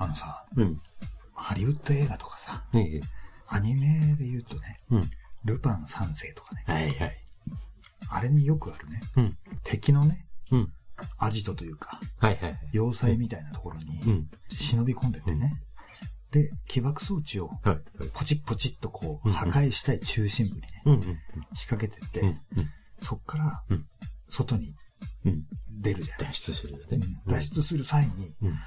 あのさ、うん。ハリウッド映画とかさ、ええ。アニメで言うとね、うん。ルパン三世とかね、はいはい。あれによくあるね、うん。敵のね、うん。アジトというか、はいはいはい。要塞みたいなところにうん。忍び込んでてね、で、起爆装置を。ポチッポチッとこう、うん破壊したい中心部にね、うんうん仕掛けてって、うん。うん。そっからうん、外にうん。出るじゃん。脱出するよねうん。脱出する際に、うん。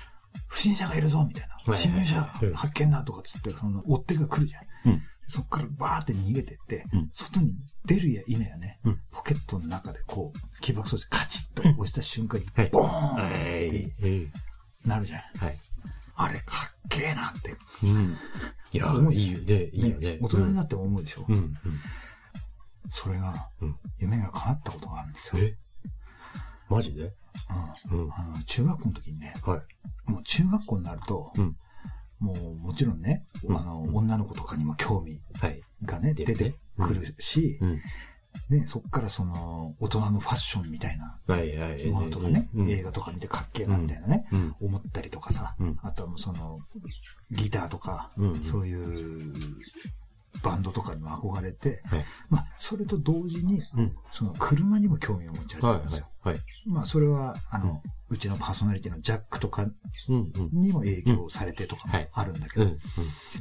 不審者がいるぞみたいな。いはい侵入者うん発見だとかっつって、その追っ手が来るじゃん。うん。そっからバーって逃げてって、うん外に出るや否やね、うんポケットの中でこう、起爆装置カチッと押した瞬間に、はい。ボーンはってなるじゃん。え。はい。あれかっけえなって。うん。いやいいよね。いいよね。大人になっても思うでしょ？うん。うん。それがうん、夢が叶ったことがあるんですよ。え？マジで？うんうん。あの中学校の時にね、はい。もう中学校になると、うん。もうもちろんね、うんあの、女の子とかにも興味はい。がね、出てくるし、うん。ね、そっからその、大人のファッションみたいな。ものとかね、うん映画とか見てかっけえなみたいなね、うん。思ったりとかさ、うんあとはもうその、ギターとか、うんそういうバンドとかにも憧れて、はい。まあ、それと同時に、うん。その車にも興味を持ち始めはいたんですよ。はい。はい。まあ、それは、あの、うちのパーソナリティのジャックとかうんうん。にも影響されてとかもあるんだけど、うん。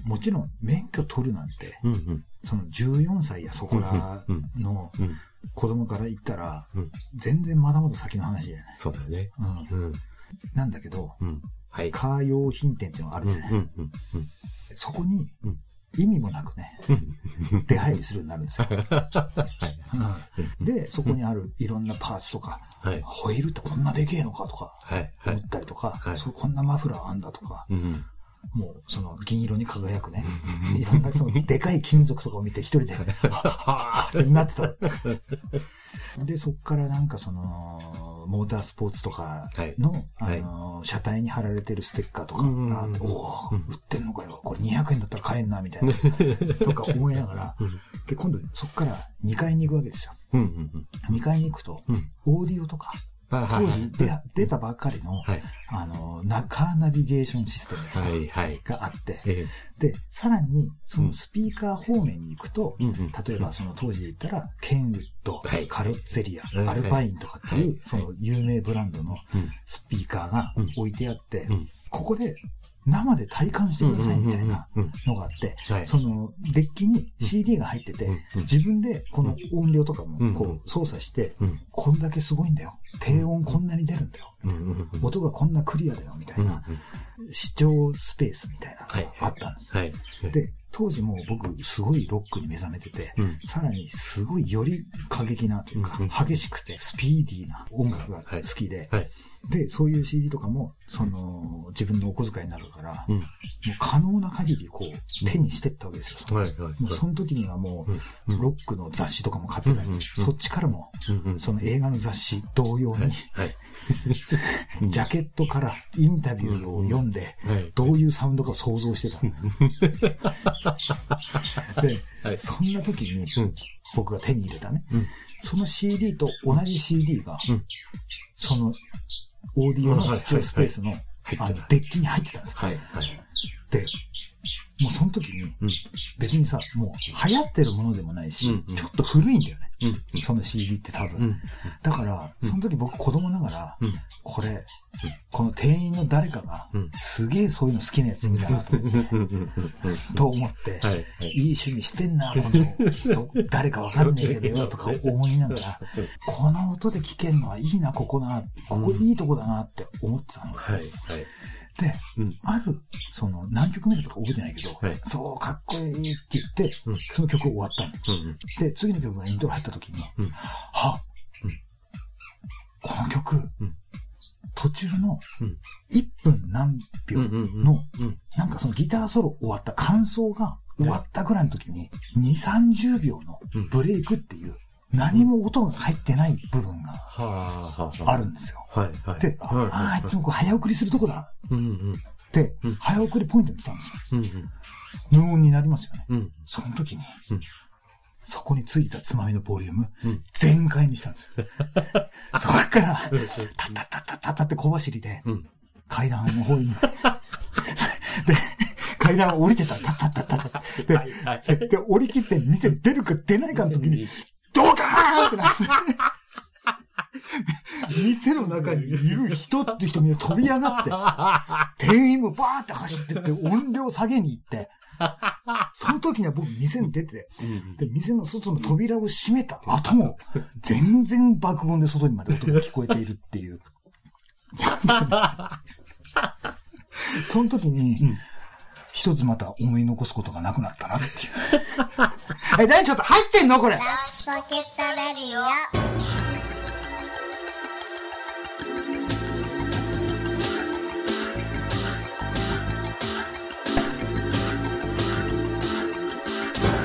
もちろん免許取るなんて、うん。うん。その14歳やそこらのうん。子供から言ったら、うん。全然まだまだ先の話じゃない。そうだよね。うん。うん。なんだけど、うん。はい。カー用品店っていうのがあるうん。じゃない。うん。うん。そこにうん、意味もなくね、うん。出入りするようになるんですよ。で、そこにあるいろんなパーツとか、はい。ホイールってこんなでけえのかとか、思っい。たりとか、はいそうこんなマフラーあんだとか、うん。もうその銀色に輝くね、いろんなそのでかい金属とかを見て一人で、はぁはぁってなってた。で、そっからなんかその、モータースポーツとかの、はいあの、車体に貼られてるステッカーとかおおうん売ってんのかよ。これ200円だったら買えんな、みたいな。とか思いながら、で、今度そっから2階に行くわけですよ。うん。うん。2階に行くと、うん。オーディオとか、はい。当時出出たばっかりの、はい。あの、なカーナビゲーションシステムですか、はい。はい。があって、えで、さらに、そのスピーカー方面に行くと、え。うん。うん。例えばその当時で言ったら、ケンウッド、はいカルッツェリア、はいアルパインとかっていう、はいその有名ブランドのうん。スピーカーが置いてあって、うん。ここで生で体感してくださいみたいなうん。のがあって、はい。そのデッキに CD が入ってて、うん自分でこの音量とかもこう操作して、うん。こんだけすごいんだよ。低音こんなに出るんだよ。音がこんなクリアだよ、みたいな、視聴スペースみたいなのがあったんです。で、当時もう僕、すごいロックに目覚めてて、うん。さらにすごいより過激なというか、うん激しくてスピーディーな音楽が好きで、はい。で、そういう CD とかも、その、自分のお小遣いになるから、うん。もう可能な限りこう、手にしてったわけですよ。そのはい。はい。その時にはもうロックの雑誌とかも買ってたりそっちからも、うん。その映画の雑誌同様に。ジャケットからインタビューを読んで、はい。どういうサウンドかを想像してたの。で、はい。そんな時にうん。僕が手に入れたね、うんその CD と同じ CD が、うんそのオーディオの視聴スペースの。あのデッキに入ってたんですよ。はい。はい。で、もうその時にうん。別にさ、もう流行ってるものでもないし、ちょっと古いんだよね。うん。その CD って多分。うん。だから、うんその時僕子供ながら、うん。これ、この店員の誰かがうん、すげえそういうの好きなやつみたいなと思って、はい。いい趣味してんな、この、ど 誰かわかんねえけどよ、とか思いながら、この音で聞けるのはいいな、ここな、ここいいとこだなって思ってたの。で、うん。ある、その、何曲目だとか覚えてないけど、はいそう、かっこいいって言って、うんその曲終わったの。うん。で、次の曲がイントロ入った時に、うんは、うんこの曲、うん途中のうん1分何秒うん。うん。の、うん。なんかそのギターソロ終わった感想が終わったぐらいの時に、2、30秒のうんブレイクっていう、何も音が入ってない部分がはあ。はあるんですよ。で、あはいあー、いつもこう早送りするとこだ早送りポイントに来たんですよ。うん。無音になりますよね。うん。その時にうん、そこについたつまみのボリュームうん、全開にしたんですよ。そこから、タタタタタタって小走りでうん。階段の方にで、階段を降りてた。たったったった。で、はいはいで、降り切って店出るか出ないかの時に、ドカーンってなって。店の中にいる人って人みんな飛び上がって、店員もバーって走ってって音量下げに行って、その時には僕店に出て、うんで、店の外の扉を閉めた後も、全然爆音で外にまで音が聞こえているっていう。その時にうん、一つまた思い残すことがなくなったなっていう。え、何ちょっと入ってんのこれランチポケットレディオ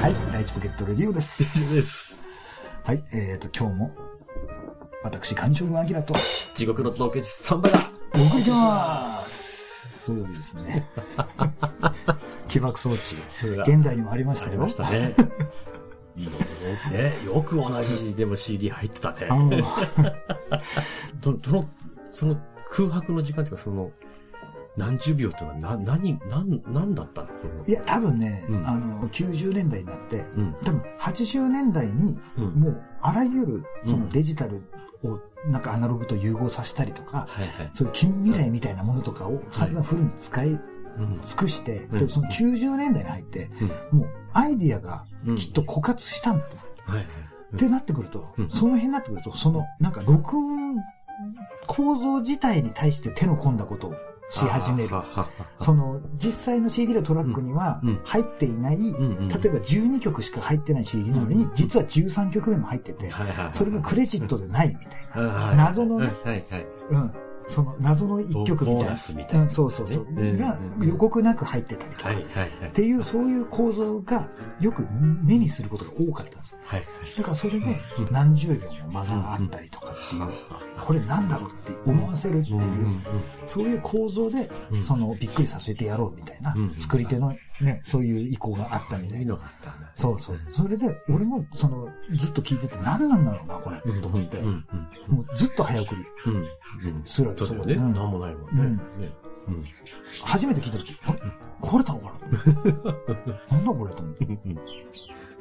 はい、ライチポケットレディオです。です。はい、えーと、今日も、私、カニ将軍アキラと、地獄の洞窟サンバが。お送りします。そういうわけですね。起爆装置、現代にもありましたよ。ありましたね。いいよね。よく同じでも CD 入ってたね どどの、その空白の時間っていうか、その、何十秒っていうのは、な、何、何、何だったの？いや、多分ね、うんあの、90年代になって、うん。多分80年代に、うん。もう、あらゆる、そうんのデジタルを、なんかアナログと融合させたりとか。そういう近未来みたいなものとかを散々フルに使いうん。尽くして、うんでその90年代に入って、もうアイディアがきっと枯渇したんだ。はいはい。ってなってくると、うんその辺になってくると、その、なんか録音構造自体に対して手の込んだことをし始めるその、実際の CD のトラックには入っていない、例えば12曲しか入ってない CD なのにうん、実は13曲目も入ってて。それがクレジットでないみたいな。謎のね。うん。その謎の一曲みたいな。スみたいなうん、そうそうそう。ねがうん予告なく入ってたりとか。はいっ。ていう、そういう構造がよく目にすることが多かったんです。はい。だからそれでうん何十秒も間があったりとかっていう、これなんだろうって思わせるっていう、そういう構造でう、んそのびっくりさせてやろうみたいなうん、作り手のね、そういう意向があったみたいな。があったんだ。そうそう。それで、俺もその、ずっと聞いてて何なんだろうな、これ、うんと思ってう、んもうずっと早送りうん。するわけそうね。うんなんもないもんね。初めて聞いた時、あれ壊れたのかな なんだこれと思って。うん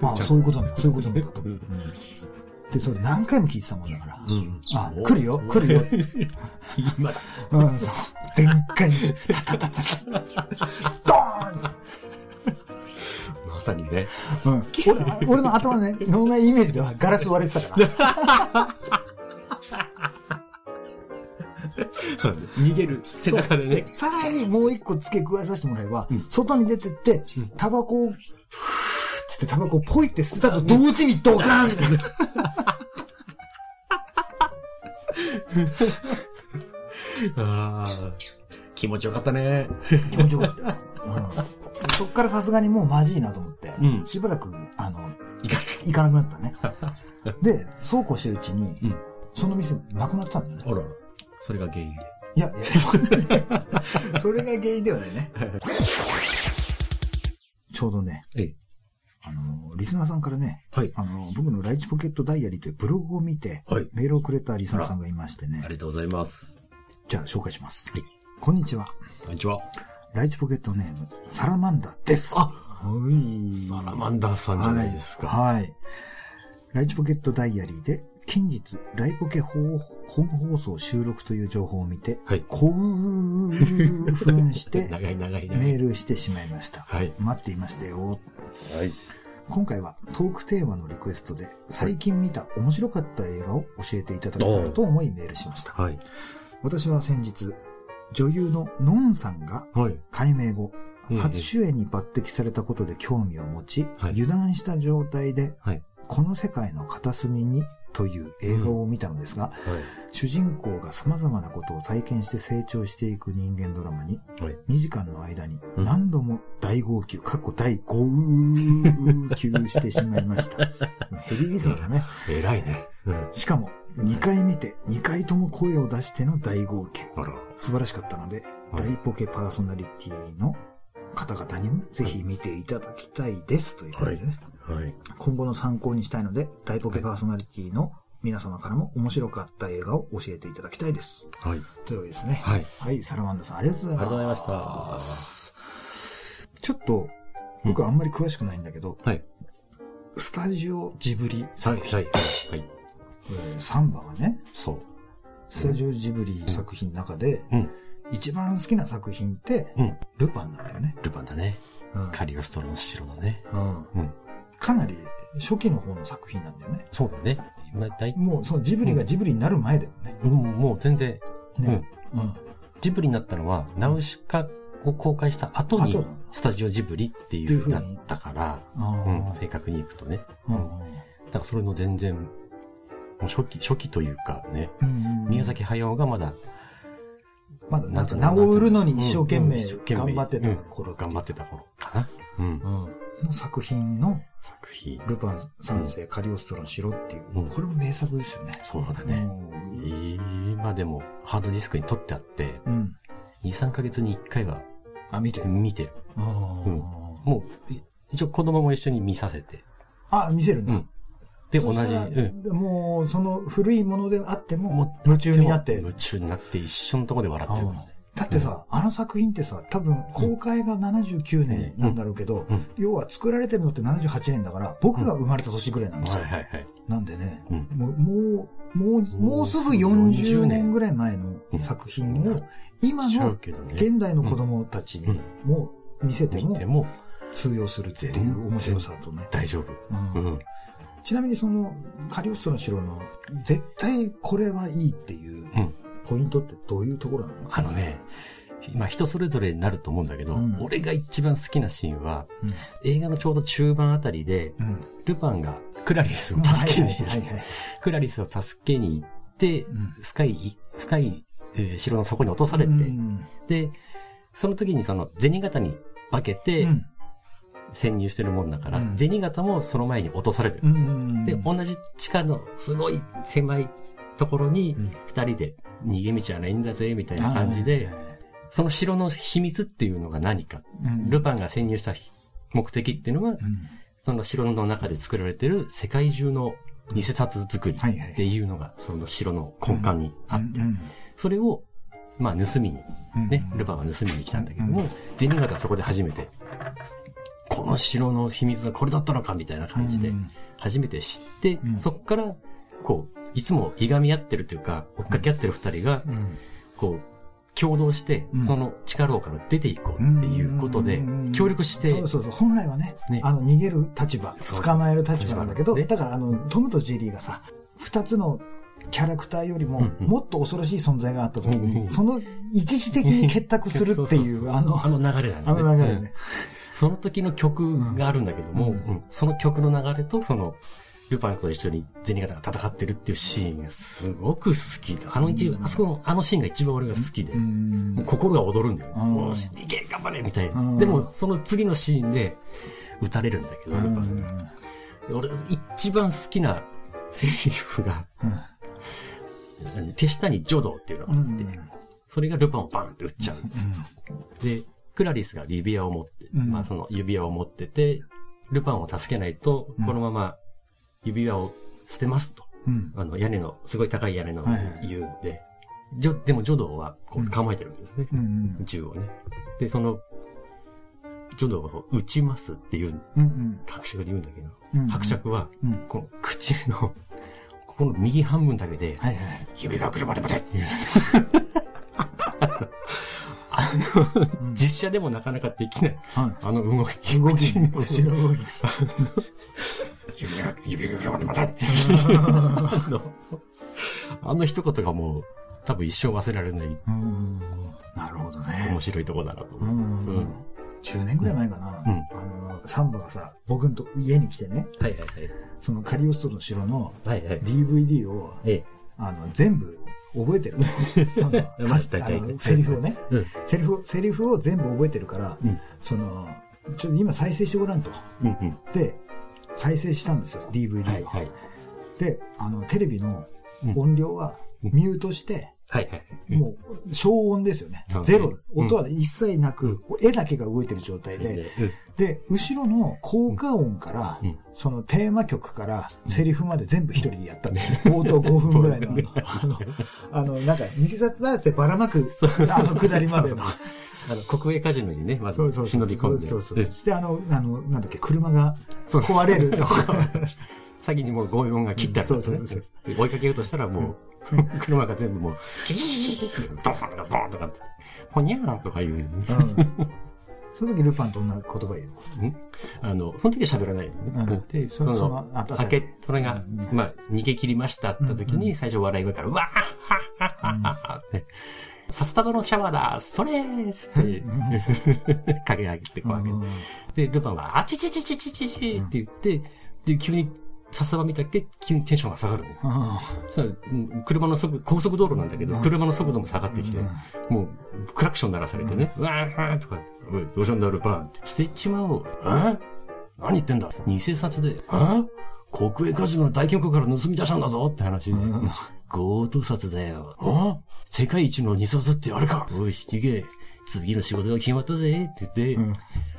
まあ、そういうことなんだ、そういうことなんだと。で、それ何回も聞いてたもんだから。うん。あ、来るよ、来るよ。今だ。うん、そう。全開に、タタタタタ。ドーンまさにね。うん。俺、俺の頭ね、脳内イメージではガラス割れてたから。逃げる背中でね。さらにもう一個付け加えさせてもらえば、うん外に出てってうん、タバコを、ふーっつってタバコをポイって捨てたと同時にドカーンみたいな。ああ。気持ちよかったね。気持ちよかったよ。うんそっからさすがにもうマジいなと思って、うんしばらく、あの、行かなくなったね。で、そうこうしてるうちに、うんその店なくなったんだよね。あらら。それが原因で。いや、いや、それが原因ではないね。ちょうどね、ええ。あの、リスナーさんからね、はい。あの、僕のライチポケットダイアリーというブログを見て、はい。メールをくれたリスナーさんがいましてねあ。りがとうございます。じゃあ紹介します。はいこんにちは。こんにちは。ライチポケットネーム、サラマンダです。あはい。サラマンダーさんじゃないですか。はい。はい。ライチポケットダイアリーで、近日、ライポケ本本放送収録という情報を見て、はい。興奮して、長い長い長い。メールしてしまいました。はい。待っていましたよ。はい。今回はトークテーマのリクエストで、最近見た面白かった映画を教えていただけたらと思いメールしました。はい。私は先日、女優のノンさんがはい。改名後、うん初主演に抜擢されたことで興味を持ち、はい油断した状態で、はいこの世界の片隅にという映画を見たのですが、はい。主人公が様々なことを体験して成長していく人間ドラマに、はい。2時間の間にうん何度も大号泣、過去大号泣してしまいました。ヘビーリスナーだね。偉いね。うん。しかも、2回見て、2回とも声を出しての大号泣。素晴らしかったので、はいライポケパーソナリティの方々にもぜひ見ていただきたいです。ということでね、はい。今後の参考にしたいので、ライポケパーソナリティの皆様からも面白かった映画を教えていただきたいです。はい。というわけですね。はい。はい、サラマンダさんありがとうございます。ありがとうございましたちょっと、僕あんまり詳しくないんだけど、はい。スタジオジブリはい、作品、はい、はい。えーサンバがね、そう。スタジオジブリ作品の中で、うん。一番好きな作品って、うん。ルパンなんだよね。ルパンだね。うんカリオストロの城のね。うんうん。かなり初期の方の作品なんだよね。そうだよね。今、だい、もうそのジブリがジブリになる前だよね。うん、もう全然、ね。うん。ジブリになったのは、ナウシカを公開した後にスタジオジブリっていう風になったから、うん、正確にいくとね。ううんん。だからそれの全然、もう初期、初期というかね、うん宮崎駿がま的まだなんか名を売るのにうん一生懸命頑張ってた頃うん頑張ってた頃かな。うん。うんの作品の作品。ルパン三世カリオストロの城っていう、うんこれも名作ですよね。そうだね。今でもハードディスクに取ってあって、うん。2、3ヶ月に1回はあ、見てる。見てる。あーもう、い一応子供も一緒に見させて。あ、見せるんだ。うん。で、同じ、うん。もう、その古いものであってもも、夢中になって。夢中になって一緒のとこで笑ってる。だってさ、あの作品ってさ、多分公開が79年なんだろうけど、うん要は作られてるのって78年だから、僕が生まれた年ぐらいなんですよ。はいはいはい。なんでね、うんもう、もう、もう、もうすぐもう40年ぐらい前の作品を、今の。現代の子供たちにも見せても見ても通用するっていう面白さとね。大丈夫。うんうん。ちなみにその、カリオストロの城の、絶対これはいいっていううんポイントってどういうところなの？あのね、まあ人それぞれになると思うんだけど、うん俺が一番好きなシーンは、うん映画のちょうど中盤あたりで、うん。ルパンがクラリスを助けに。クラリスを助けに行って、うん深い、深い、えー城の底に落とされて、うんで、その時にその銭形に化けてうん潜入してるもんだから、うん。銭形もその前に落とされてる。うん。で、同じ地下のすごい狭いところにうん、二人で逃げ道はないんだぜ、みたいな感じで、その城の秘密っていうのが何か。うん。ルパンが潜入した目的っていうのは、うん。その城の中で作られてる世界中の偽札作りっていうのが、その城の根幹にあって、うん。それを、まあ盗みに、うん。ね、ルパンは盗みに来たんだけどもうん、銭形はそこで初めて、この城の秘密はこれだったのかみたいな感じでう、ん。初めて知ってう、ん。そこから、こう、いつもいがみ合ってるというか、追っかけ合ってる二人が、うん。こう、共同してう、ん。その地下牢から出ていこうっていうことでうん、協力してそう、そうそう。本来はね、ね。あの、逃げる立場、捕まえる立場なんだけど、ねだ。からあの、トムとジェリーがさ、二つのキャラクターよりももっと恐ろしい存在があった時に、んその一時的に結託するってい、そうあの、あの流れだあね。うんの流れね。その時の曲があるんだけども、うん。うん。その曲の流れと、その、ルパンと一緒に銭形が戦ってるっていうシーンがすごく好きで、あの一、あそこの、あのシーンが一番俺が好きで、心が躍るんだよ。うん。よし、いけ、頑張れみたいな。うん。でも、その次のシーンで、撃たれるんだけど、ルパンが。俺、一番好きなセリフが、うん。手下にジョドーっていうのがあって、それがルパンをバンって撃っちゃう。で、クラリスが指輪を持って、うんまあその指輪を持ってて、ルパンを助けないと、このまま指輪を捨てますと。うんあの屋根の、すごい高い屋根のはいはい言うんで、ジョでもジョドーはこう構えてるんですね。うん銃をね。で、その、ジョドーがこう撃ちますっていう、うんうん伯爵で言うんだけど、うん伯爵は、うんこの口の、ここの右半分だけで、はいはい。指が来るまで待てっていう。実写でもなかなかできない。はあの動き。い。動き、口の動き。指が、指がまで待てっていうあの、一言がもう、多分一生忘れられないうんなるほどね面。白いとこだなとう思う。うんん。10年ぐらい前かな。うんあの、サンバがさ、僕んと家に来てね、はいはいそのカリオストロの城のはい。はいはい。DVD。あの、全部覚えてる。そのまあ大体あのセリフをね。うん。セリフを、セリフを全部覚えてるから、うんその、ちょっと今再生してごらんと。うんうん。で、再生したんですよ、DVD を。はいはい。で、あの、テレビのうん音量はミュートして、はいはい。もう、消音ですよねゼロ。うん音は一切なく、絵だけが動いてる状態で、うんで、後ろの効果音から、うんそのテーマ曲からセリフまで全部一人でやったんだよ。冒頭5分ぐらいの あの、あの、なんか、偽札だっつってばらまく、あのくだりまでの。あの、国営カジノにね、まずそうそうそう。忍び込んで。そうそうそう。して、あの、あの、なんだっけ、車がそう壊れるとか。先にもう拷問が切ってあるんですね。そうそうで追いかけようとしたらもう、車が全部もう、キキキキキキドーンとかボーンとかって、ほにゃーんとか言う。うん。その時ルパンと同じ言葉言う。ん？あの、その時は喋らないのね。うん。で、そそそのあの、開け、それが、まあ、逃げ切りましたって時に、最初笑い声から、うわーはっはっはっはって、札束のシャワーだそれーっつって、影上げてこう上げて。で、ルパンは、あちちちちちちちって言って、で、急に札束見たっけ急にテンションが下がるね。そしたらうん車の速度、高速道路なんだけど、車の速度も下がってきて、もう、クラクション鳴らされてね、うわーとか、おい、どうしたんだ、ルパンって、捨てちまおう。え？何言ってんだ？偽札で、え？国営カジノの大金庫から盗み出したんだぞって話で、強盗札だよ。あ世界一の偽札ってあれか。おい、七芸、次の仕事が決まったぜって言って、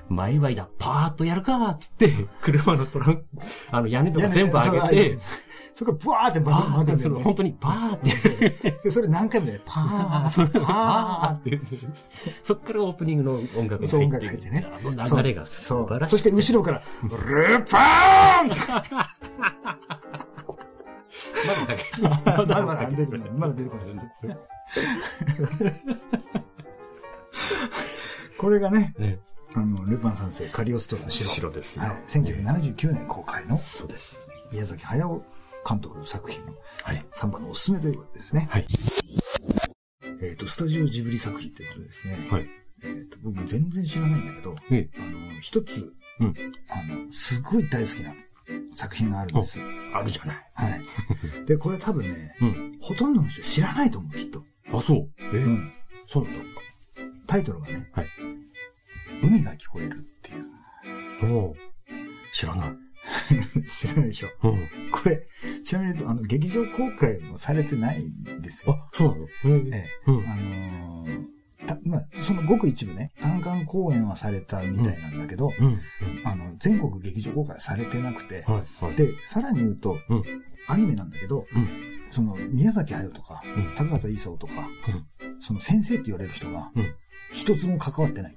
前祝いだ、パーッとやるかっつって、車のトランク、あの屋根とか全部上げて、そこブワーってパバーって本当にパーって それ何回もね、パー それパパーってそっからオープニングの音楽が入っていくね。あの流れが素晴らしい。そして後ろから、ルパーンまだだけ。まだまだ出てこない。まだ出てこない。これがね、ね、あの、ルパン三世、カリオストロの城。白ですよ。はい。1979年公開のそうです。宮崎駿監督の作品のはい。3番のおすすめということですね。はい。えっ、と、スタジオジブリ作品ということでですね。はい。えっ、と、僕も全然知らないんだけど、えあの、一つ、うんあの、すごい大好きな作品があるんです。あるじゃない。はい。で、これ多分ね、うん。ほとんどの人知らないと思う、きっと。あ、そう。えうん。そうなんだ。タイトルがね、はい海が聞こえるっていう。おう知らない。知らないでしょ。うん。これ、ちなみに言うと、あの、劇場公開もされてないんですよ。あ、そうなの？ええうんえ。あのーたまあ、そのごく一部ね、単館公演はされたみたいなんだけど、うん。うん。あの、全国劇場公開はされてなくて、はい。はい。で、さらに言うと、うんアニメなんだけど、うんその、宮崎駿とか、うん高畑勲とか、その先生って言われる人がうん、一つも関わってない。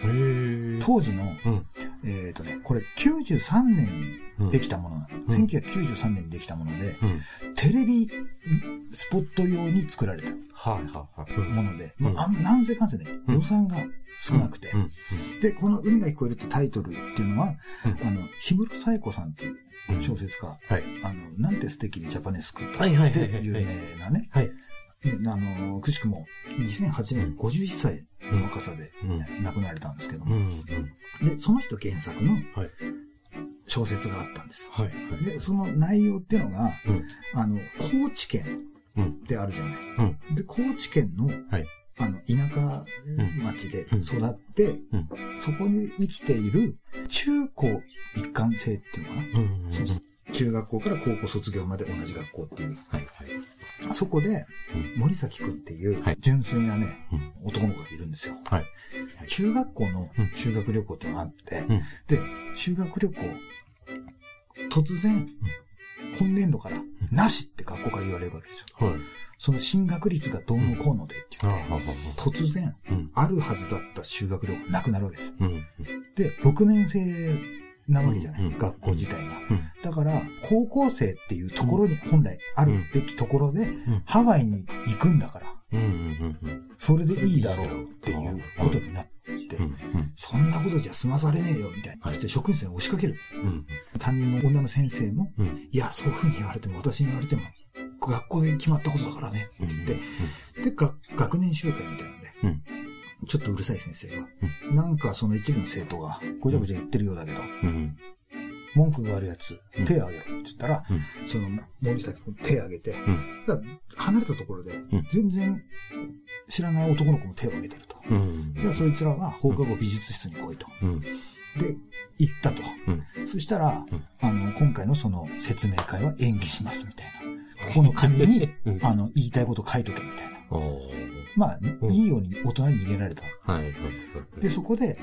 当時の、うん。えっ、とね、これ93年にできたものなの。うん。1993年にできたもので、うん。テレビスポット用に作られた。もので、うん。まあ、なんせかんせね、うん。予算が少なくて、うん。で、この海が聞こえるってタイトルっていうのは、うん。あの、氷室冴子さんっていううん。小説家、はい。あの、なんて素敵にジャパネスクってはいはいはいはい有名なね、はい。ねあの、くしくも2008年51歳の若さでうん。亡くなられたんですけども、うん。うん。で、その人原作のはい小説があったんです。はい。はい。で、その内容っていうのが、うんあの、高知県うん。ってあるじゃない。うん。で、高知県の、はいあの、田舎町でうん育って、うんそこに生きている中高一貫性っていうのかな。中学校から高校卒業まで同じ学校っていう。そこでうん、森崎くんっていうはい純粋なね、うん。男の子がいるんですよ。はい。中学校のうん修学旅行っていうのがあって、うんで、修学旅行、突然、今年度から、なしって学校から言われるわけですよ。はい。その進学率がどうのこうのでってあ言って、あ、突然、うん。あるはずだった修学旅行がなくなるわけですよ。うん。で、6年生なわけじゃない、うん学校自体が。うん。だから、高校生っていうところに本来あるべきところで、んハワイに行くんだから。それでいいだろうっていうことになって、うん。そんなことじゃ済まされねえよみたいな。はいそして職員室に押しかける。うん。担任の女の先生も、うん。いや、そういうふうに言われても、私に言われても、学校で決まったことだからね、って言って、で、が学年集会みたいなんで、うんちょっとうるさい先生が、なんかその一部の生徒がごちゃごちゃ言ってるようだけど、うん。文句があるやつうん、手を挙げろって言ったら、うんその森崎君手を挙げて、うん。離れたところでん、全然知らない男の子も手を挙げてると。うん。じゃあそいつらは放課後美術室に来いと。うん。で、行ったと。そしたら、あの、今回のその説明会は演技しますみたいな。ここの紙に、うんあの、言いたいこと書いとけみたいな。おまあ、うんいいように大人に逃げられた。はい。はい。で、そこで、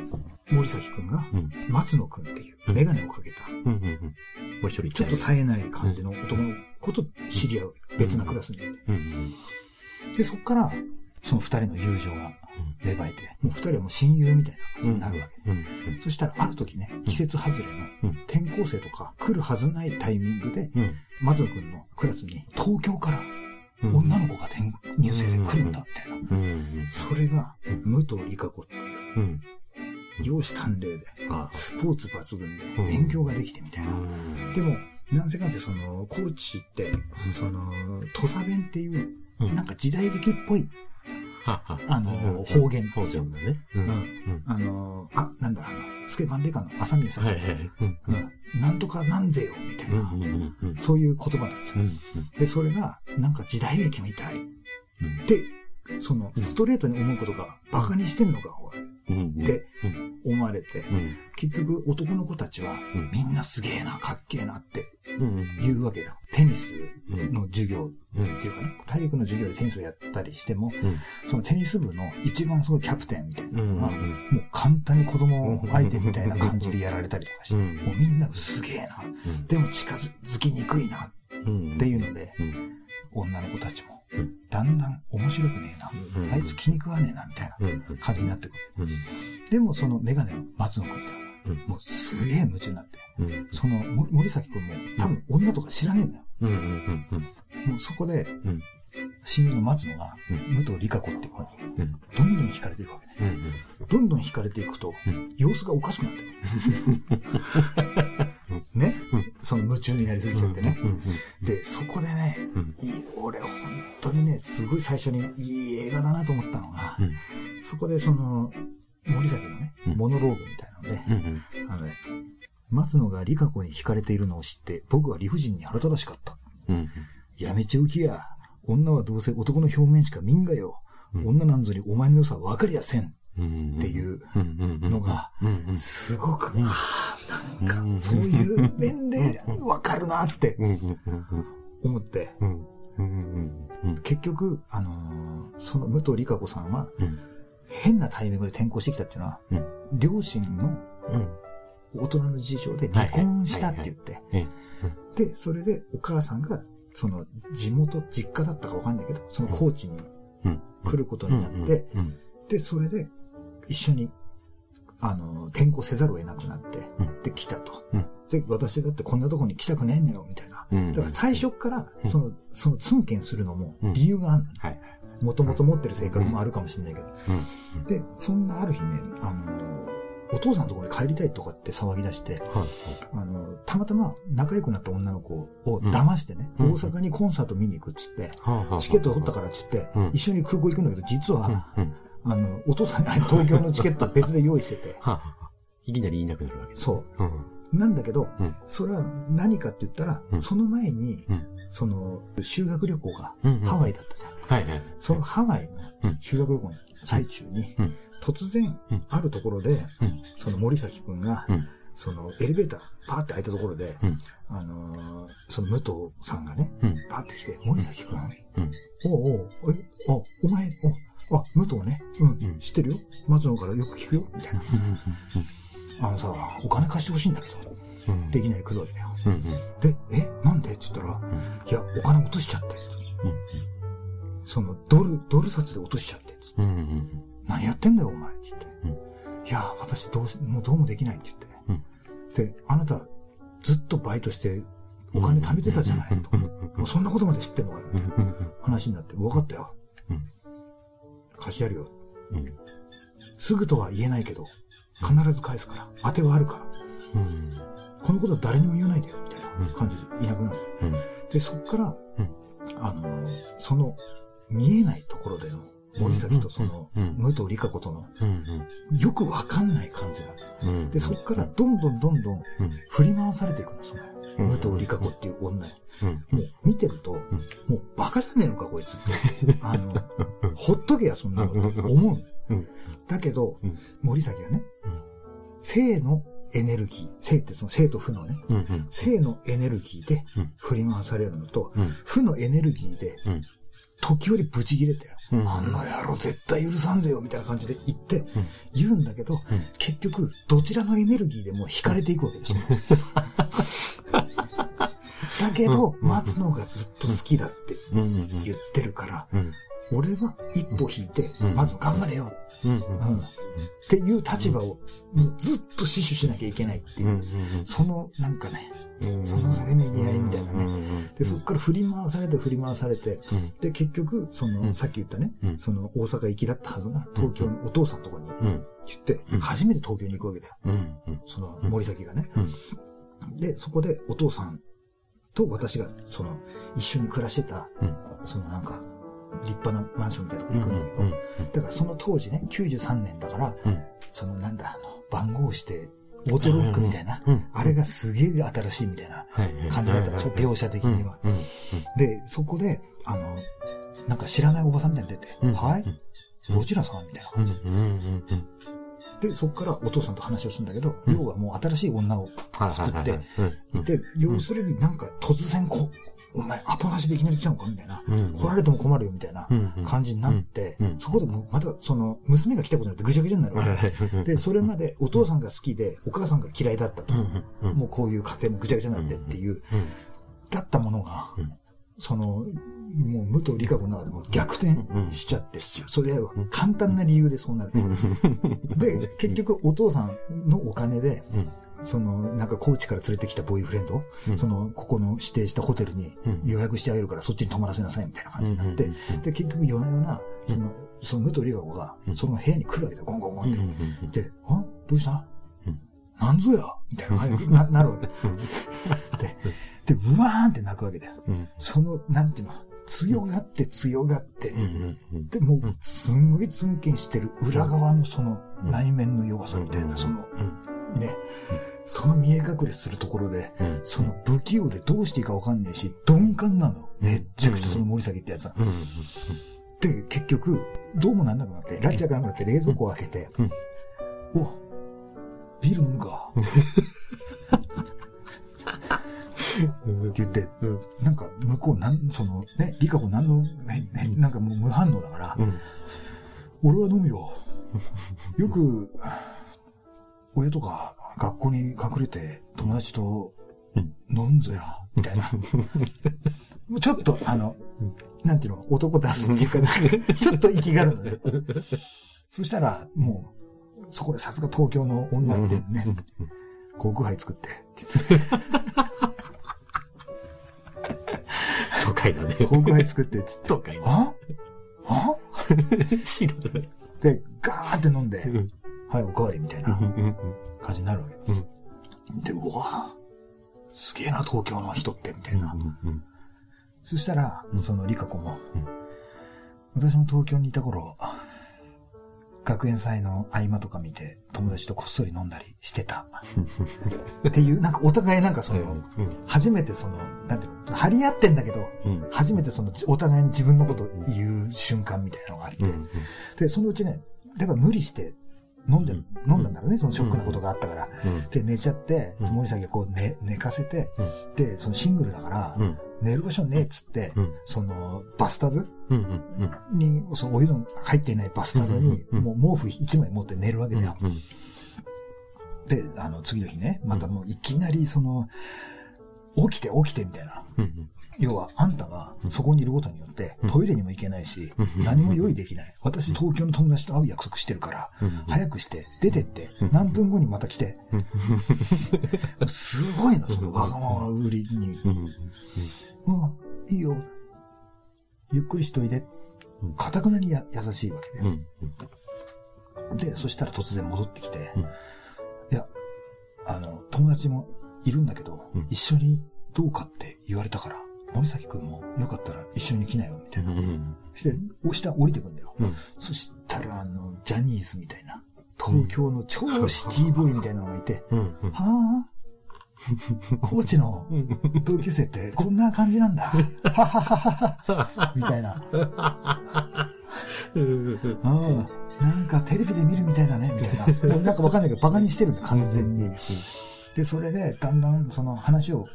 森崎くんが、うん。松野くんっていう、うんメガネをかけた。もう一人ちょっと冴えない感じの男の子と知り合う。別なクラスに。で、そこから、その二人の友情が芽生えて、もう二人はもう親友みたいな感じになるわけ。うん。そしたらある時ね、季節外れのうん転校生とか来るはずないタイミングで、うん。松野くんのクラスに東京からうん女の子が転入生で来るんだ、みたいな。うん。それがうん、武藤理香子っていう、うん。容姿端麗で、あスポーツ抜群でうん、勉強ができてみたいな。ん。でも、なんせかんせその、高知って、その、土佐弁っていう、うんなんか時代劇っぽい。あの、方言方ですよ言。だね。う。うんん。あの、あ、なんだ、あの、スケバンデカの朝宮さん。はいはい。なんとかなんぜよ、みたいうん。な。そういう言葉なんですよ。うん。で、それが、なんか時代劇みたいっうん。て、その、ストレートに思うことが、バカにしてんのか、おい、うん。ってうん。思われて、うん。結局男の子たちはん、みんなすげえな、かっけえなってうん。言うわけだよ。テニスうん。の授業うんっていうかね、体育の授業でテニスをやったりしても、うん。そのテニス部の一番すごいキャプテンみたいなのが、うんもう簡単に子供相手みたいな感じでやられたりとかして、うんもうみんなすげえな、でも近づきにくいなうん。っていうので、うん。女の子たちもうん、だんだん面白くねえうんな、あいつ気に食わねえなみたいなうん。感じになってくる。うん。でもそのメガネの松野くんってうんもうすげえ夢中になって、うん。そのも森崎くんも多分女とか知らねえんだよ。もうそこでん、親友の松野がうん、武藤理香子っていう子に、うん。どんどん惹かれていくわけね。うん。どんどん惹かれていくとうん、様子がおかしくなってくる。ね？うんその夢中になりすぎちゃってね。うん。で、そこでね俺本当にね、すごい最初にいい映画だなと思ったのがう、ん。そこでその、森崎のね、うんモノローグみたいなので、うん。あのね、松野が理香子に惹かれているのを知って、僕は理不尽に腹立たしかった。うん。やめちゃうきや。女はどうせ男の表面しか見んがよ。うん女なんぞにお前の良さ分かりやせん。うん。っていううん。のが。すごく、うんああ、なんか、そういう年齢分かるなって。思って。結局、あのーその武藤理香子さんは、うん。変なタイミングで転校してきたっていうのは、うん。両親のうん。大人の事情で離婚したって言って、えで、それでお母さんが、その地元、実家だったかわかんないけど、その高知にうん。来ることになって、うん。で、それで一緒に、あの、転校せざるを得なくなって、うんで、来たと。うんで、私だってこんなとこに来たくねえんねよ、みたいな。うん。だから最初から、うんその、そのツンケンするのもうん理由があるの。はい。もともと持ってる性格もあるかもしれないけど。うん。で、そんなある日ね、あの、お父さんのところに帰りたいとかって騒ぎ出して、はい。あの、たまたま仲良くなった女の子を騙してね、うん大阪にコンサート見に行くっつって、はチケット取ったからっつって、うん一緒に空港行くんだけど、実は、うん。あの、お父さんに東京のチケット別で用意してて、はあ。いきなり言いなくなるわけ。そう。うん。なんだけど、うんそれは何かって言ったら、うんその前に、うんその、修学旅行がうん。ハワイだったじゃん。はいはい。そのハワイのうん修学旅行の最中に、うん突然うん、あるところで、うんその森崎くんが、うん。そのエレベーター、パーって開いたところで、うんあのーその武藤さんがね、うん。パーって来て、森崎くん、うん。おうおう、え、あ、お前、お、あ、武藤ね、うん、うん知ってるよ松野からよく聞くよ、みたいな。あのさ、お金貸してほしいんだけど、うん。でいきなり来るわけだよ。うん。うん。で、え、なんで？って言ったら、いや、お金落としちゃって。その、ドル、ドル札で落としちゃって。何やってんだよ、お前。って言って。うんいや、私どうし、もうどうもできないって言って。で、あなた、ずっとバイトして、お金貯めてたじゃない。とかもうそんなことまで知ってんのかよ。みたいな話になって、分かったよ。うん貸してやるよ。うん。すぐとは言えないけど、必ず返すから。当てはあるから。うん。このことは誰にも言わないでよ。みたいな感じでいなくなる。うん。で、そっから、うんあのー、その、見えないところでの、森崎とその、うん武藤理香子との、うん。よくわかんない感じなん。で、そっからどんどんどんどんうん。振り回されていくの、その、うん武藤理香子っていう女。もう見てると、もうバカじゃねえのか、こいつって。あの、ほっとけや、そんなの思ううん。だけどうん、森崎がねうん、性のエネルギー、性ってその性と負のね、うん。性のエネルギーでうん振り回されるのと、うん。負のエネルギーでうん。時折ブチ切れて、うんあんな野郎絶対許さんぜよみたいな感じで言ってん、言うんだけど、うん結局、どちらのエネルギーでも惹かれていくわけですよ。だけど、うん松野がずっと好きだってうん。言ってるから、うん。俺は一歩引いて、うん。まず頑張れよ、うん。うん。っていう立場を、もうずっと死守しなきゃいけないっていう、うん。そのなんかね、うん。そのせめぎ合いみたいなね。ねで、そこから振り回されて振り回されて、うん。で、結局、その、うん。さっき言ったね、うん。その大阪行きだったはずが、東京のお父さんとかにうん。言って、うん。初めて東京に行くわけだよ。その森崎がね。うん。で、そこでお父さんと私が、その、一緒に暮らしてた、うん。そのなんか、立派なマンションみたいなとこうん。行くんだけど、うん。だからその当時ね、93年だから、うん。そのなんだ、あの、番号して、オートロックみたいな、うん。あれがすげえ新しいみたいなはい。感じだったでしょ、描写的には。うん。で、そこで、あの、なんか知らないおばさんみたいに出て、うん。はいうんどちらさんみたいなうん。感じ。うん。うん。で、そこからお父さんと話をするんだけど、うん要はもう新しい女をはい。作ってうん。いて、要するになんか突然こう、お前アポなしでいきなり来たのかみたいな。うん。来られても困るよみたいなうん。感じになってうんうん、そこでもうまたその娘が来たことによってぐちゃぐちゃになるわけ。うん。で、それまでお父さんが好きで、お母さんが嫌いだったと。うん。もうこういう家庭もぐちゃぐちゃになってっていう、うん。だったものがうん、その、もう武藤理香子の中でも逆転しちゃって、それは簡単な理由でそうなる。で、結局お父さんのお金で、うん。その、なんか高知から連れてきたボーイフレンド、うんその、ここの指定したホテルにうん予約してあげるからそっちに泊まらせなさいみたいな感じになってで、結局夜な夜な、その、その武藤理香子がう、んその部屋に来るわけだよ、ゴンゴンゴンって。うん。で、あどうした？うんなんぞや？みたいなな なるわけ。で、で、うわーんって泣くわけだよ。うん。その、なんていうの、強がって強がって。で、もう、すんごいツンケンしてる裏側のそのうん内面の弱さみたいな、その、うん。ね、その見え隠れするところで、うん。その不器用でどうしていいかわかんねえし、鈍感なの。めっちゃくちゃその森崎ってやつは。うん。で、結局、どうもなんなくなって、ラッチ開かなくなって冷蔵庫を開けて、うんお、ビール飲むか。うん。って言って、うん。なんか向こうなん、そのね、リカ子なんの、ねねなんかもう無反応だから、うん。俺は飲むよ。よく、親とか学校に隠れて友達と飲んぞや、みたいな。ちょっと、あの、なんていうの、男出すっていうか、ね、ちょっと息があるのね。そしたら、もう、そこでさすが東京の女ってね、航空杯作って、都会だね。航空杯作って、つって、都会だ。あ？あ？知らない。で、ガーって飲んで、うん。はい、おかわりみたいな感じになるわけ。うん。で、うわすげえな、東京の人って、みたいな。うん。そしたら、うんそのリカ子も、うん私も東京にいた頃、学園祭の合間とか見て、友達とこっそり飲んだりしてた。っていう、なんかお互いなんかその、初めてその、なんていうの、張り合ってんだけど、うん。初めてその、お互いに自分のことを言う瞬間みたいなのがあって、うん。で、そのうちね、やっぱ無理して飲んで、うん飲んだんだろうね、そのショックなことがあったから。うん。で、寝ちゃって、うん森崎がこう寝、寝かせて、うんで、そのシングルだから、うん。寝る場所ねえっつって、うん。その、バスタブ。に、そのお湯の入っていないバスタブに、うんもう毛布一枚持って寝るわけだよ。うん。で、あの、次の日ね、またもういきなりその、起きて起きてみたいな。うん。要は、あんたがそこにいることによって、うんトイレにも行けないし、うん何も用意できない。私、東京の友達と会う約束してるから、うん。早くして、出てってうん、何分後にまた来て、うん。すごいの、そのわがまま売りに。うん。うん、いいよ。ゆっくりしといでうん。かたくなにや優しいわけで。うん。で、そしたら突然戻ってきて、うんいや、あの、友達もいるんだけど、うん一緒にどうかって言われたから、森崎くんもよかったら一緒に来なよ、みたいな。うん。そして、下降りてくんだよ。うん。そしたら、あの、ジャニーズみたいな、東京の超シティボーイみたいなのがいて、うん。はぁ？高知のうん。同級生ってこんな感じなんだ。ははははは。みたいな。うん。なんかテレビで見るみたいだね、みたいな。なんかわかんないけど、バカにしてるんだ、完全に。で、それで、だんだんその話を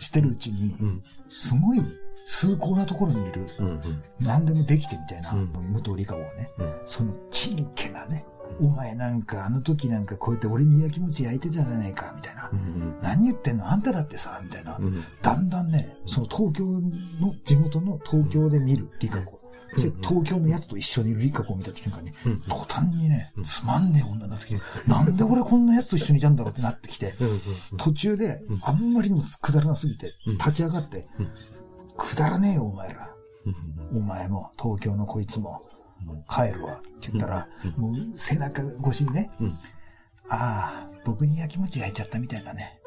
してるうちにう、ん。すごい崇高なところにいる、うん。何でもできてみたいな、うん武藤理香子はね、うん。そのちんけなね、お前なんかあの時なんかこうやって俺に焼きもち焼いてたじゃないか、みたいな。うん。何言ってんの？あんただってさ、みたいな。うん。だんだんね、その東京の、地元の東京で見る理香子で東京のやつと一緒にいるリカ子を見た瞬間に、うん。途端にね、つまんねえ女になってきて、なんで俺こんなやつと一緒にいたんだろうってなってきて、途中で、あんまりにもくだらなすぎて、立ち上がって、うん。くだらねえよ、お前ら。うんお前も、東京のこいつも、帰るわ。って言ったら、もう背中越しにね、うん。ああ、僕に焼きもち焼いちゃったみたいだね。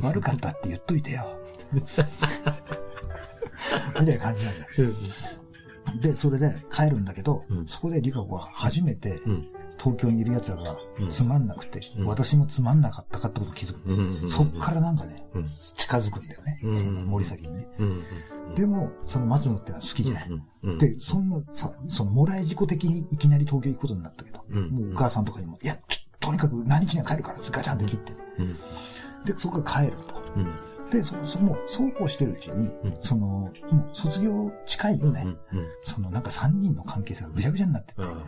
悪かったって言っといてよ。みたいな感じなんだよ。で、それで帰るんだけど、うん。そこでリカ子は初めてうん。東京にいる奴らがうん。つまんなくて、うん。私もつまんなかったかってことを気づく。うんそっからなんかね、うん。近づくんだよね。うんその森崎にね。うんでも、その松野ってのは好きじゃない。で、そんなさ、その、もらい事故的にいきなり東京行くことになったけど、うん。もうお母さんとかにも、いや、とにかく何日には帰るから、ガチャンって切って、うん。で、そこから帰ると。うんで、そ、そもう、そうこうしてるうちに、うん。その、もう卒業近いよね。うんうんその、なんか3人の関係性がぐちゃぐちゃになってて、うん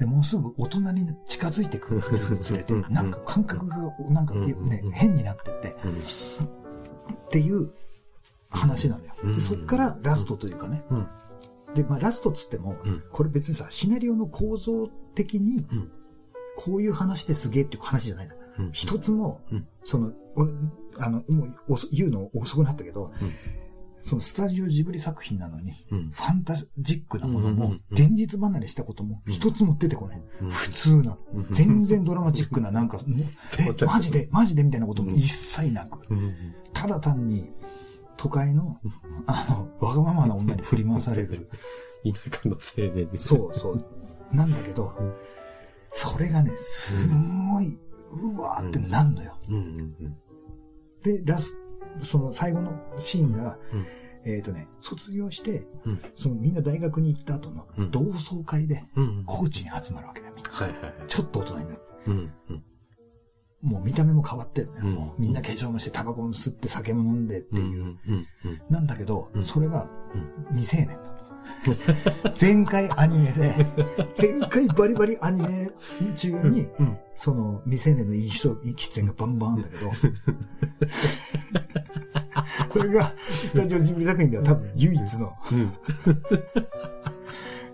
で、もうすぐ大人に近づいてくるにつれてうん、なんか感覚が、なんかね変になってって、っていう話なのよ。うん。で、そっからラストというかね。うん。で、まあラストっつってもうん、これ別にさ、シナリオの構造的にうん、こういう話ですげえっていう話じゃないの。うん一つもうん、その、俺、あの、もう遅言うの遅くなったけどうん、そのスタジオジブリ作品なのに、うんファンタジックなものも現実離れしたことも一つも出てこない。うん普通なうん。全然ドラマチックな、なんか、え、マジで、マジでみたいなことも一切なく。うんただ単に、都会の、あの、わがままな女に振り回される。田舎の青年です。そうそう。なんだけど、それがね、すんごい、うわーってなんのよ。で、ラスその最後のシーンが、うん。えっ、とね、卒業して、うん。そのみんな大学に行った後のうん。同窓会で、うんうん。高知に集まるわけだよ、みんな。ちょっと大人になって。もう見た目も変わってるんもうみんな化粧もして、タバコも吸って、酒も飲んでっていう。なんだけど、うん。それが未成年なの。前回アニメで、前回バリバリアニメ中に、うんその未成年のいい人、いい喫煙がバンバンあるんだけど、それがスタジオジブリ作品では多分唯一のうん。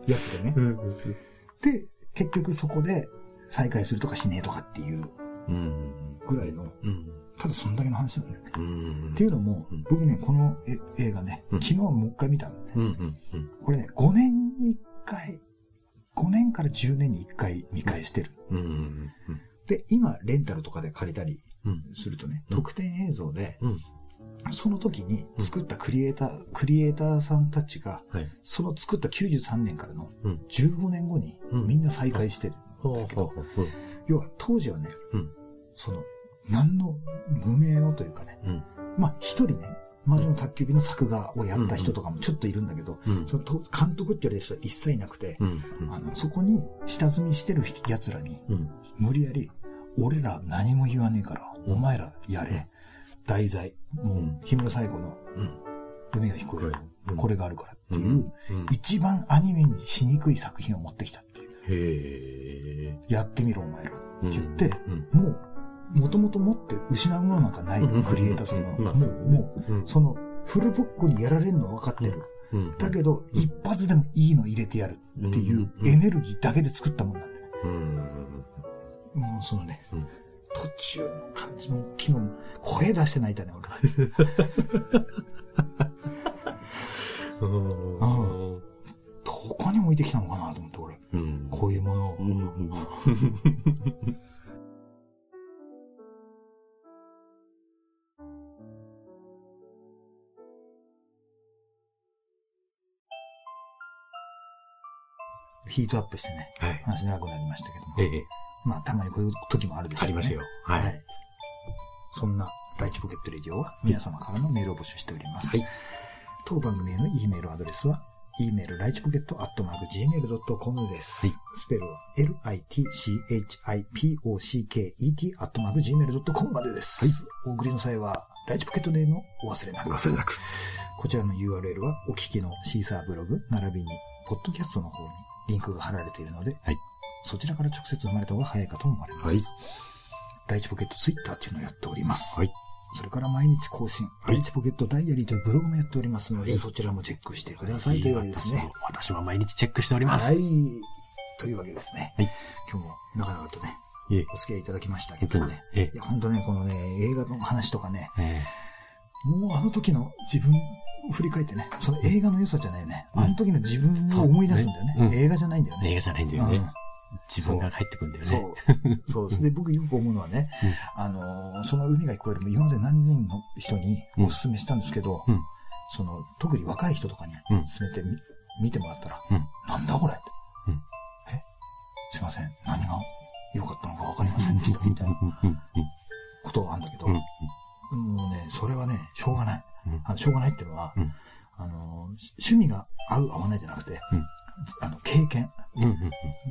やつでね。うんで、結局そこで再会するとかしねえとかっていううん。ぐらいの、うんただそんだけの話なんだよね。うん。っていうのもうん、僕ね、このえ映画ね、うん。昨日もう一回見たのね。うんうんうん。これね、5年に1回、5年から10年に1回見返してる。うんうんで、今、レンタルとかで借りたりうん。するとね、うん。特典映像で、うん。その時に作ったクリエイター、クリエイターさんたちが、はい。その作った93年からのうん。15年後にうん。みんな再会してるんだけど、要は当時はね、うん。その、何の無名のというかね、うん。まあ一人ね、魔女の宅急便の作画をやった人とかもちょっといるんだけど、うん。そのと監督って言われる人は一切いなくて、うんあの、そこに下積みしてる奴らに、うん。無理やり、俺ら何も言わねえから、お前らやれ。題材。もう、うん。氷室最後のうん。海が聞こえる。うん。これがあるからっていう、うん。うん。一番アニメにしにくい作品を持ってきたっていう。やってみろ、お前ら。って言って、うん。もう、もともと持って失うものなんかない。うんクリエイターさんは。うん。もう、もうその、フルボッコにやられるのは分かってる。うん。だけど、一発でもいいの入れてやるっていうエネルギーだけで作ったもんなんだよね。うんもうそのね、うん。途中の感じも、昨日も声出して泣いたね、俺。うん。どこに置いてきたのかなと思って、俺。うん。こういうものを。ヒートアップしてね、はい。話長くなりましたけども。ええ、まあ、たまにこういう時もあるでしょうね。ありますよ。は。はいい。そんな、ライチポケットレディオは皆様からのメールを募集しております。はい当番組への E メールアドレスは、e メールライチポケットアットマーク gmail.com です。はいスペルは litchipocket アットマーク gmail.com までです。はいお送りの際は、ライチポケットネームをお忘れなく。忘れなく。こちらの URL はお聞きのシーサーブログ、並びに、ポッドキャストの方にリンクが貼られているので、はいそちらから直接生まれた方が早いかと思われます。はいライチポケットツイッターっていうのをやっております。はい。それから毎日更新、はいライチポケットダイアリーというブログもやっておりますので、そちらもチェックしてくださいというわけですね。私も毎日チェックしておりまはす。い。というわけですね。はい今日も長々とね、お付き合いいただきましたけどね。。えいや、本当ね、このね、映画の話とかね、え、もうあの時の自分を振り返ってね、その映画の良さじゃないよね。うん。あの時の自分を思い出すんだよね。映画じゃないんだよね。映画じゃないんだよね。うん。自分が入ってくんだよね。そう。そうで僕よく思うのはね、あのー、その海が聞こえるも今まで何人の人にお勧めしたんですけど、うん。その、特に若い人とかにうん。勧めてみ、見てもらったら、うん。なんだこれ、うん。え？すいません。何が良かったのか分かりませんでした。みたいなことがあるんだけど、もうね、それはね、しょうがない。うん。あのしょうがないっていうのは、うん。あの、し趣味が合う合わないじゃなくて、うん。あの、経験、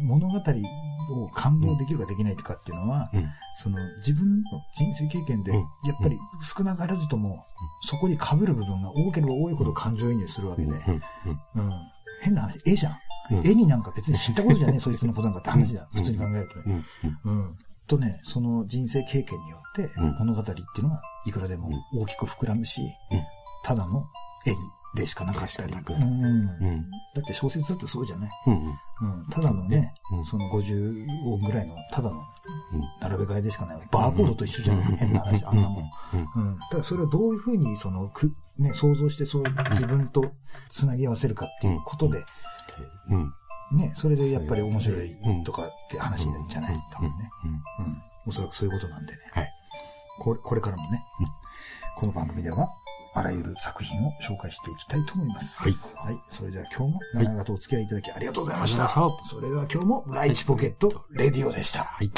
物語を感動できるかできないかっていうのは、その自分の人生経験で、うん。やっぱり少なからずとも、そこに被る部分が多ければ多いほど感情移入するわけで、うん変な話、絵じゃん。うん。絵になんか別に知ったことじゃねえ、そいつのことなんかって話じゃん。うん普通に考えるとね。うん。とね、その人生経験によってうん。物語っていうのはいくらでも大きく膨らむし、うん。ただの絵でしかなかったり。うん。うん。だって小説だってそうじゃない？うんただのね、うん。その50音ぐらいの、ただのうん。並べ替えでしかない。バーコードと一緒じゃない？変な話、あんなもん。うん。うん。だそれをどういうふうに、その、く、ね、想像してそう自分とつなぎ合わせるかっていうことで、うんね、それでやっぱり面白いとかって話になるんじゃない？多分ね。うんうん。おそらくそういうことなんでね。はい。これ、これからもねうん、この番組では、あらゆる作品を紹介していきたいと思います。はい。はい。それでは今日も長々とお付き合いいただきありがとうございました。ありがとうございまそれでは今日もライチポケットレディオでした。はい。